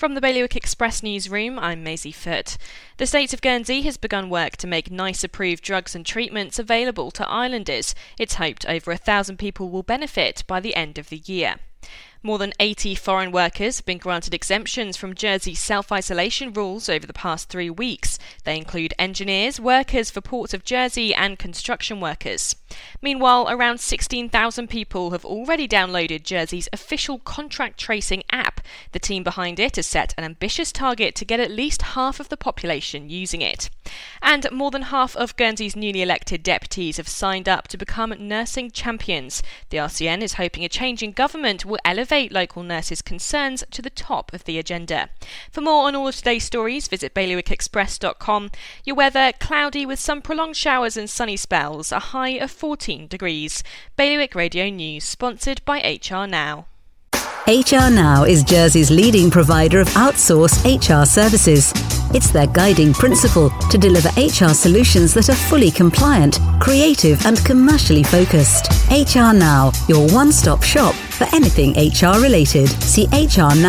From the Bailiwick Express newsroom, I'm Maisie Foote. The state of Guernsey has begun work to make NICE approved drugs and treatments available to islanders. It's hoped over a thousand people will benefit by the end of the year. More than 80 foreign workers have been granted exemptions from Jersey's self isolation rules over the past three weeks. They include engineers, workers for Ports of Jersey, and construction workers. Meanwhile, around 16,000 people have already downloaded Jersey's official contact tracing app. The team behind it has set an ambitious target to get at least half of the population using it. And more than half of Guernsey's newly elected deputies have signed up to become nursing champions. The RCN is hoping a change in government will elevate local nurses' concerns to the top of the agenda. For more on all of today's stories, visit bailiwickexpress.com. Your weather cloudy with some prolonged showers and sunny spells, a high of 14 degrees. Bailiwick Radio News, sponsored by HR Now. HR Now is Jersey's leading provider of outsourced HR services. It's their guiding principle to deliver HR solutions that are fully compliant, creative, and commercially focused. HR Now, your one stop shop for anything HR related. See hrnow.je.